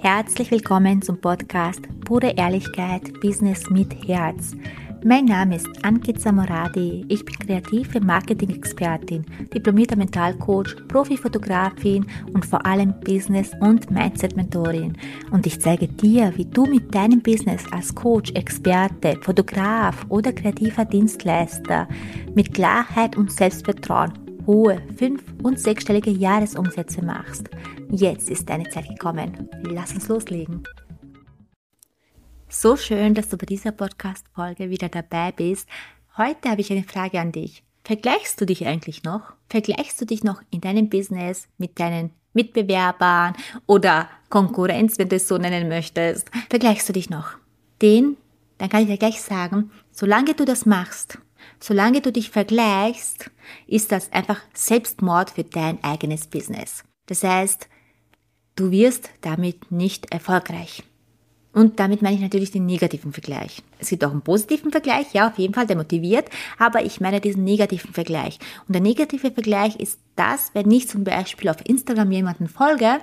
Herzlich willkommen zum Podcast Pure Ehrlichkeit Business mit Herz. Mein Name ist Ankit Samoradi. Ich bin kreative Marketing-Expertin, diplomierter Mentalcoach, Profifotografin und vor allem Business- und Mindset-Mentorin. Und ich zeige dir, wie du mit deinem Business als Coach, Experte, Fotograf oder kreativer Dienstleister mit Klarheit und Selbstvertrauen hohe fünf- und sechsstellige Jahresumsätze machst. Jetzt ist deine Zeit gekommen. Lass uns loslegen. So schön, dass du bei dieser Podcast-Folge wieder dabei bist. Heute habe ich eine Frage an dich. Vergleichst du dich eigentlich noch? Vergleichst du dich noch in deinem Business mit deinen Mitbewerbern oder Konkurrenz, wenn du es so nennen möchtest? Vergleichst du dich noch? Den, dann kann ich dir gleich sagen, solange du das machst, Solange du dich vergleichst, ist das einfach Selbstmord für dein eigenes Business. Das heißt, du wirst damit nicht erfolgreich. Und damit meine ich natürlich den negativen Vergleich. Es gibt auch einen positiven Vergleich, ja, auf jeden Fall, der motiviert, aber ich meine diesen negativen Vergleich. Und der negative Vergleich ist das, wenn ich zum Beispiel auf Instagram jemanden folge,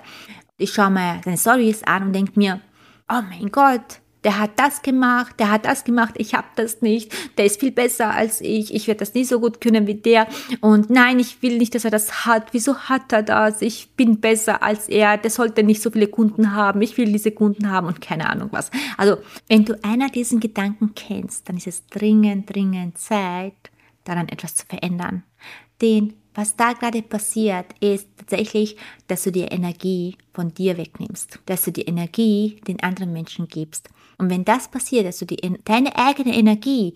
ich schaue mir seine Stories an und denke mir, oh mein Gott, der hat das gemacht, der hat das gemacht, ich habe das nicht, der ist viel besser als ich, ich werde das nie so gut können wie der und nein, ich will nicht, dass er das hat, wieso hat er das, ich bin besser als er, der sollte nicht so viele Kunden haben, ich will diese Kunden haben und keine Ahnung was. Also, wenn du einer diesen Gedanken kennst, dann ist es dringend, dringend Zeit, daran etwas zu verändern. Den was da gerade passiert, ist tatsächlich, dass du die Energie von dir wegnimmst, dass du die Energie den anderen Menschen gibst. Und wenn das passiert, dass du die, deine eigene Energie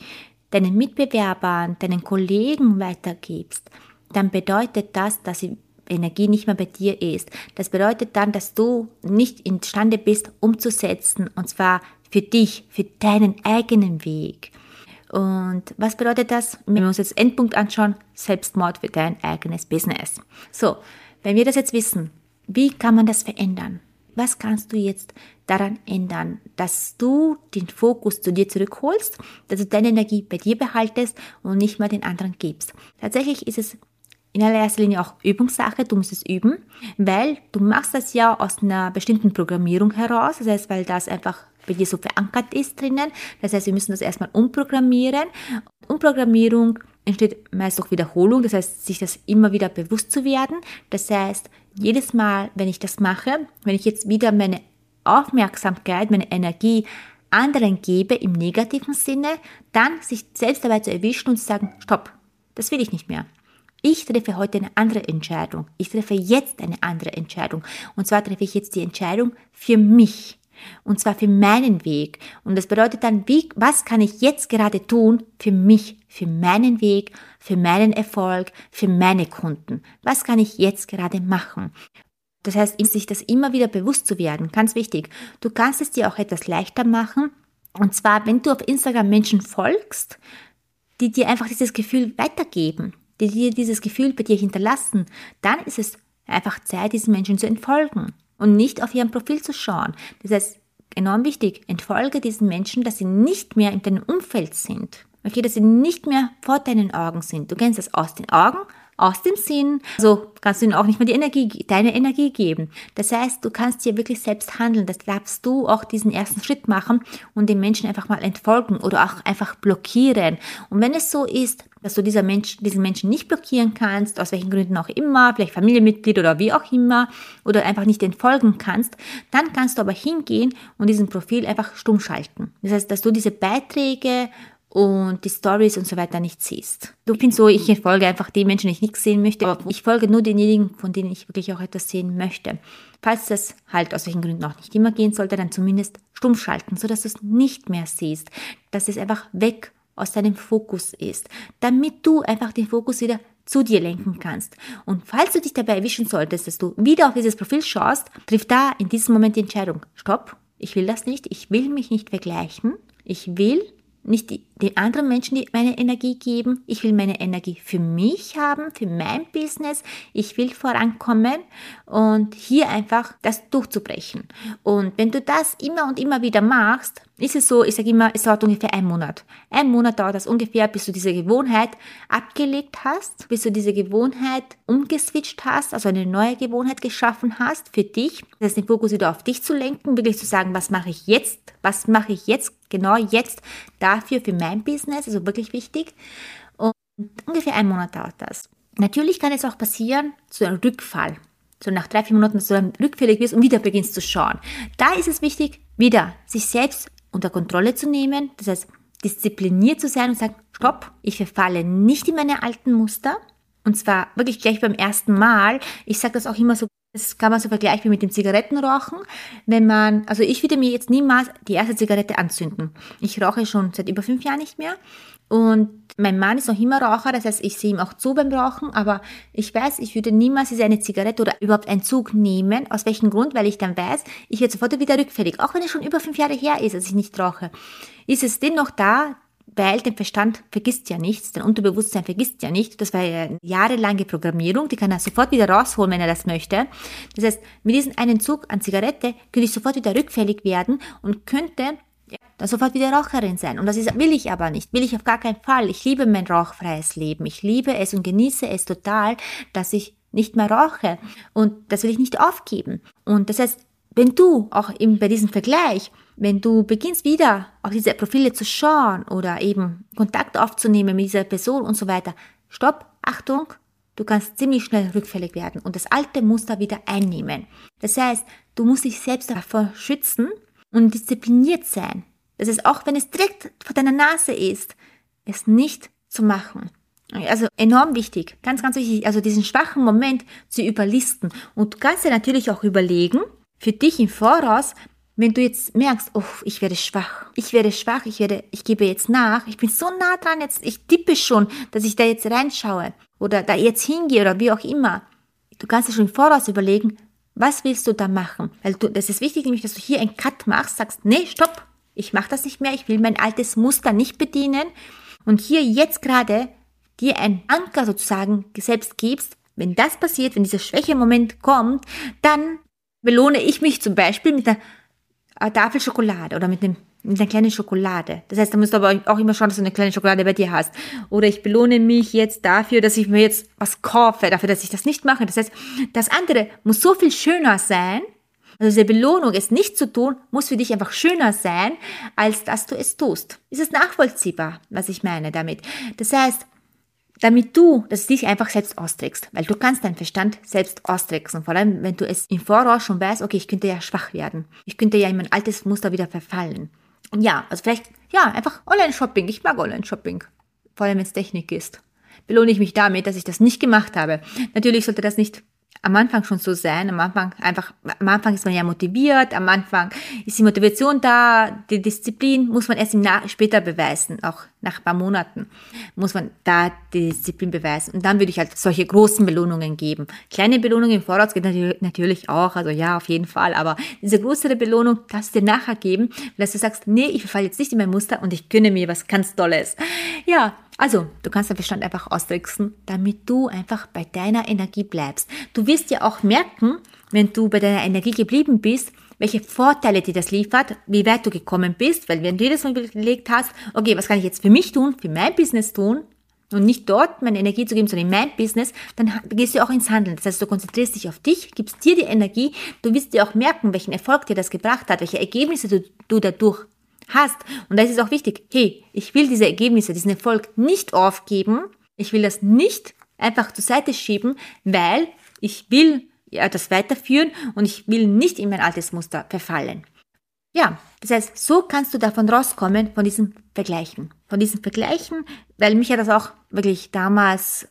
deinen Mitbewerbern, deinen Kollegen weitergibst, dann bedeutet das, dass die Energie nicht mehr bei dir ist. Das bedeutet dann, dass du nicht imstande bist, umzusetzen, und zwar für dich, für deinen eigenen Weg. Und was bedeutet das? Wenn wir uns jetzt Endpunkt anschauen, Selbstmord für dein eigenes Business. So, wenn wir das jetzt wissen, wie kann man das verändern? Was kannst du jetzt daran ändern, dass du den Fokus zu dir zurückholst, dass du deine Energie bei dir behaltest und nicht mehr den anderen gibst? Tatsächlich ist es in allererster Linie auch Übungssache, du musst es üben, weil du machst das ja aus einer bestimmten Programmierung heraus, das heißt, weil das einfach bei dir so verankert ist drinnen. Das heißt, wir müssen das erstmal umprogrammieren. Umprogrammierung entsteht meist durch Wiederholung, das heißt, sich das immer wieder bewusst zu werden. Das heißt, jedes Mal, wenn ich das mache, wenn ich jetzt wieder meine Aufmerksamkeit, meine Energie anderen gebe im negativen Sinne, dann sich selbst dabei zu erwischen und zu sagen, stopp, das will ich nicht mehr. Ich treffe heute eine andere Entscheidung. Ich treffe jetzt eine andere Entscheidung. Und zwar treffe ich jetzt die Entscheidung für mich. Und zwar für meinen Weg. Und das bedeutet dann, wie, was kann ich jetzt gerade tun für mich, für meinen Weg, für meinen Erfolg, für meine Kunden? Was kann ich jetzt gerade machen? Das heißt, sich das immer wieder bewusst zu werden, ganz wichtig. Du kannst es dir auch etwas leichter machen. Und zwar, wenn du auf Instagram Menschen folgst, die dir einfach dieses Gefühl weitergeben, die dir dieses Gefühl bei dir hinterlassen, dann ist es einfach Zeit, diesen Menschen zu entfolgen und nicht auf ihrem Profil zu schauen. Das heißt, enorm wichtig, entfolge diesen Menschen, dass sie nicht mehr in deinem Umfeld sind. Okay, dass sie nicht mehr vor deinen Augen sind. Du kennst das aus den Augen, aus dem Sinn. Also kannst du ihnen auch nicht mehr die Energie, deine Energie geben. Das heißt, du kannst hier wirklich selbst handeln. Das darfst du auch diesen ersten Schritt machen und den Menschen einfach mal entfolgen oder auch einfach blockieren. Und wenn es so ist, dass du dieser Mensch, diesen Menschen nicht blockieren kannst, aus welchen Gründen auch immer, vielleicht Familienmitglied oder wie auch immer, oder einfach nicht entfolgen kannst, dann kannst du aber hingehen und diesen Profil einfach stumm schalten. Das heißt, dass du diese Beiträge und die Stories und so weiter nicht siehst. Du findest so, ich folge einfach den Menschen, die ich nichts sehen möchte, aber ich folge nur denjenigen, von denen ich wirklich auch etwas sehen möchte. Falls das halt aus welchen Gründen auch nicht immer gehen sollte, dann zumindest stumm schalten, sodass du es nicht mehr siehst, dass es einfach weg aus deinem Fokus ist, damit du einfach den Fokus wieder zu dir lenken kannst. Und falls du dich dabei erwischen solltest, dass du wieder auf dieses Profil schaust, triff da in diesem Moment die Entscheidung, stopp, ich will das nicht, ich will mich nicht vergleichen, ich will nicht die, den anderen Menschen meine Energie geben. Ich will meine Energie für mich haben, für mein Business. Ich will vorankommen und hier einfach das durchzubrechen. Und wenn du das immer und immer wieder machst, ist es so, ich sage immer, es dauert ungefähr einen Monat. Ein Monat dauert das ungefähr, bis du diese Gewohnheit abgelegt hast, bis du diese Gewohnheit umgeswitcht hast, also eine neue Gewohnheit geschaffen hast für dich. Das heißt, den Fokus wieder auf dich zu lenken, wirklich zu sagen, was mache ich jetzt, was mache ich jetzt, genau jetzt dafür für mein Business, also wirklich wichtig. Und ungefähr einen Monat dauert das. Natürlich kann es auch passieren, so ein Rückfall. So nach drei, vier Monaten, dass du dann rückfällig wirst und wieder beginnst zu schauen. Da ist es wichtig, wieder sich selbst unter Kontrolle zu nehmen, das heißt diszipliniert zu sein und sagen, stopp, ich verfalle nicht in meine alten Muster. Und zwar wirklich gleich beim ersten Mal. Ich sage das auch immer so, das kann man so vergleichen wie mit dem Zigarettenrauchen. Wenn man, also ich würde mir jetzt niemals die erste Zigarette anzünden. Ich rauche schon seit über fünf Jahren nicht mehr. Und mein Mann ist noch immer Raucher, das heißt, ich sehe ihm auch zu beim Rauchen, aber ich weiß, ich würde niemals diese eine Zigarette oder überhaupt einen Zug nehmen. Aus welchem Grund? Weil ich dann weiß, ich werde sofort wieder rückfällig. Auch wenn es schon über fünf Jahre her ist, dass ich nicht rauche. Ist es dennoch da, weil der Verstand vergisst ja nichts, dein Unterbewusstsein vergisst ja nicht. Das war ja eine jahrelange Programmierung, die kann er sofort wieder rausholen, wenn er das möchte. Das heißt, mit diesem einen Zug an Zigarette könnte ich sofort wieder rückfällig werden und könnte dann sofort wieder Raucherin sein. Und das ist, will ich aber nicht. Will ich auf gar keinen Fall. Ich liebe mein rauchfreies Leben. Ich liebe es und genieße es total, dass ich nicht mehr rauche. Und das will ich nicht aufgeben. Und das heißt, wenn du auch eben bei diesem Vergleich, wenn du beginnst wieder auf diese Profile zu schauen oder eben Kontakt aufzunehmen mit dieser Person und so weiter, stopp, Achtung, du kannst ziemlich schnell rückfällig werden und das alte Muster wieder einnehmen. Das heißt, du musst dich selbst davor schützen und diszipliniert sein. Das ist auch, wenn es direkt vor deiner Nase ist, es nicht zu machen. Also enorm wichtig, ganz, ganz wichtig, also diesen schwachen Moment zu überlisten. Und du kannst dir natürlich auch überlegen, für dich im Voraus, wenn du jetzt merkst, oh, ich werde schwach, ich werde schwach, ich werde, ich gebe jetzt nach, ich bin so nah dran, jetzt, ich tippe schon, dass ich da jetzt reinschaue oder da jetzt hingehe oder wie auch immer. Du kannst dir schon im Voraus überlegen, was willst du da machen? Weil du, das ist wichtig, nämlich, dass du hier einen Cut machst, sagst, nee, stopp, ich mache das nicht mehr, ich will mein altes Muster nicht bedienen und hier jetzt gerade dir einen Anker sozusagen selbst gibst, wenn das passiert, wenn dieser Schwächemoment kommt, dann belohne ich mich zum Beispiel mit einer Tafel Schokolade oder mit, einem, mit einer kleinen Schokolade. Das heißt, da musst du aber auch immer schauen, dass du eine kleine Schokolade bei dir hast. Oder ich belohne mich jetzt dafür, dass ich mir jetzt was kaufe, dafür, dass ich das nicht mache. Das heißt, das andere muss so viel schöner sein. Also diese Belohnung, es nicht zu tun, muss für dich einfach schöner sein, als dass du es tust. Ist es nachvollziehbar, was ich meine damit? Das heißt, damit du das dich einfach selbst austrickst, weil du kannst deinen Verstand selbst austricksen, vor allem wenn du es im Voraus schon weißt, okay, ich könnte ja schwach werden, ich könnte ja in mein altes Muster wieder verfallen. Und ja, also vielleicht, ja, einfach Online-Shopping, ich mag Online-Shopping, vor allem wenn es Technik ist. Belohne ich mich damit, dass ich das nicht gemacht habe. Natürlich sollte das nicht am Anfang schon so sein. Am Anfang einfach, am Anfang ist man ja motiviert, am Anfang ist die Motivation da, die Disziplin muss man erst im Nach später beweisen, auch nach ein paar Monaten muss man da die Disziplin beweisen. Und dann würde ich halt solche großen Belohnungen geben. Kleine Belohnungen im Voraus geht natürlich auch, also ja, auf jeden Fall, aber diese größere Belohnung darfst du dir nachher geben, dass du sagst, nee, ich verfalle jetzt nicht in mein Muster und ich gönne mir was ganz Tolles. Ja, also, du kannst deinen Verstand einfach austricksen, damit du einfach bei deiner Energie bleibst. Du wirst ja auch merken, wenn du bei deiner Energie geblieben bist, welche Vorteile dir das liefert, wie weit du gekommen bist, weil wenn du jedes Mal überlegt hast, okay, was kann ich jetzt für mich tun, für mein Business tun, und nicht dort meine Energie zu geben, sondern in mein Business, dann gehst du auch ins Handeln. Das heißt, du konzentrierst dich auf dich, gibst dir die Energie, du wirst dir auch merken, welchen Erfolg dir das gebracht hat, welche Ergebnisse du, du dadurch hast. Und da ist es auch wichtig, hey, ich will diese Ergebnisse, diesen Erfolg nicht aufgeben. Ich will das nicht einfach zur Seite schieben, weil ich will ja, das weiterführen und ich will nicht in mein altes Muster verfallen. Ja, das heißt, so kannst du davon rauskommen, von diesem Vergleichen. Von diesem Vergleichen, weil mich hat das auch wirklich damals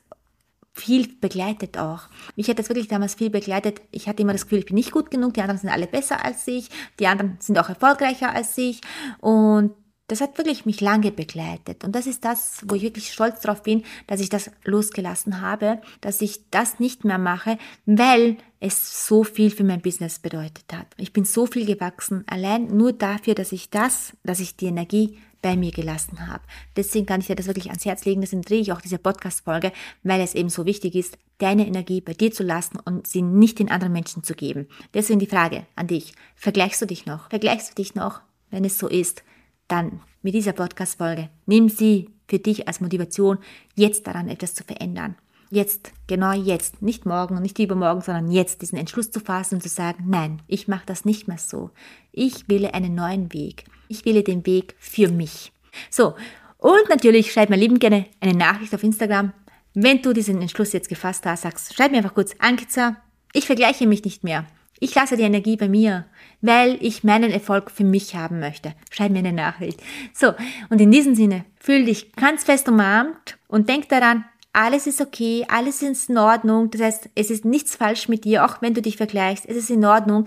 viel begleitet auch. Mich hat das wirklich damals viel begleitet. Ich hatte immer das Gefühl, ich bin nicht gut genug, die anderen sind alle besser als ich, die anderen sind auch erfolgreicher als ich und das hat wirklich mich lange begleitet. Und das ist das, wo ich wirklich stolz drauf bin, dass ich das losgelassen habe, dass ich das nicht mehr mache, weil es so viel für mein Business bedeutet hat. Ich bin so viel gewachsen, allein nur dafür, dass ich das, dass ich die Energie bei mir gelassen habe. Deswegen kann ich dir das wirklich ans Herz legen. Deswegen drehe ich auch diese Podcast-Folge, weil es eben so wichtig ist, deine Energie bei dir zu lassen und sie nicht den anderen Menschen zu geben. Deswegen die Frage an dich. Vergleichst du dich noch? Vergleichst du dich noch? Wenn es so ist, dann mit dieser Podcast-Folge, nimm sie für dich als Motivation, jetzt daran etwas zu verändern. Jetzt, genau jetzt, nicht morgen und nicht übermorgen, sondern jetzt diesen Entschluss zu fassen und zu sagen, nein, ich mache das nicht mehr so. Ich wähle einen neuen Weg. Ich wähle den Weg für mich. So, und natürlich schreib mir lieben gerne eine Nachricht auf Instagram. Wenn du diesen Entschluss jetzt gefasst hast, sagst, schreib mir einfach kurz, Ankitza, ich vergleiche mich nicht mehr. Ich lasse die Energie bei mir, weil ich meinen Erfolg für mich haben möchte. Schreib mir eine Nachricht. So, und in diesem Sinne, fühl dich ganz fest umarmt und denk daran, alles ist okay, alles ist in Ordnung. Das heißt, es ist nichts falsch mit dir, auch wenn du dich vergleichst. Es ist in Ordnung.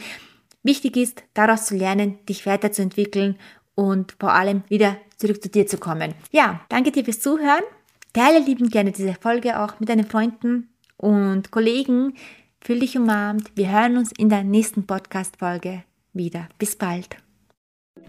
Wichtig ist, daraus zu lernen, dich weiterzuentwickeln und vor allem wieder zurück zu dir zu kommen. Ja, danke dir fürs Zuhören. Teile lieben gerne diese Folge auch mit deinen Freunden und Kollegen. Fühl dich umarmt. Wir hören uns in der nächsten Podcast-Folge wieder. Bis bald.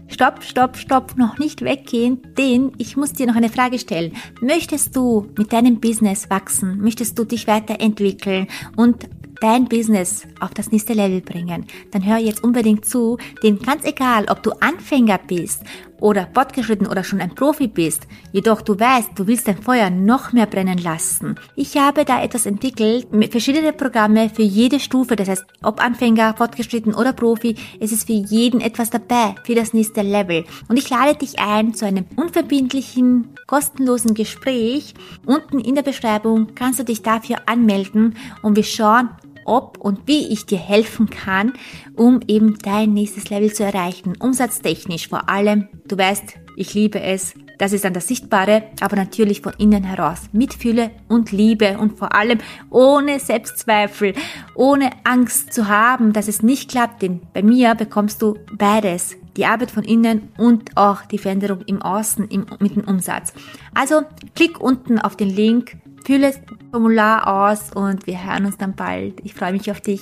Stopp, stopp, stopp, noch nicht weggehen, denn ich muss dir noch eine Frage stellen. Möchtest du mit deinem Business wachsen? Möchtest du dich weiterentwickeln und dein Business auf das nächste Level bringen, dann hör jetzt unbedingt zu, denn ganz egal, ob du Anfänger bist oder fortgeschritten oder schon ein Profi bist, jedoch du weißt, du willst dein Feuer noch mehr brennen lassen. Ich habe da etwas entwickelt mit verschiedenen Programme für jede Stufe, das heißt, ob Anfänger, fortgeschritten oder Profi, es ist für jeden etwas dabei für das nächste Level. Und ich lade dich ein zu einem unverbindlichen, kostenlosen Gespräch. Unten in der Beschreibung kannst du dich dafür anmelden und wir schauen, ob und wie ich dir helfen kann, um eben dein nächstes Level zu erreichen. Umsatztechnisch vor allem. Du weißt, ich liebe es. Das ist dann das Sichtbare, aber natürlich von innen heraus. Mitfühle und Liebe und vor allem ohne Selbstzweifel, ohne Angst zu haben, dass es nicht klappt. Denn bei mir bekommst du beides. Die Arbeit von innen und auch die Veränderung im Außen im, mit dem Umsatz. Also klick unten auf den Link Fülle das Formular aus und wir hören uns dann bald. Ich freue mich auf dich.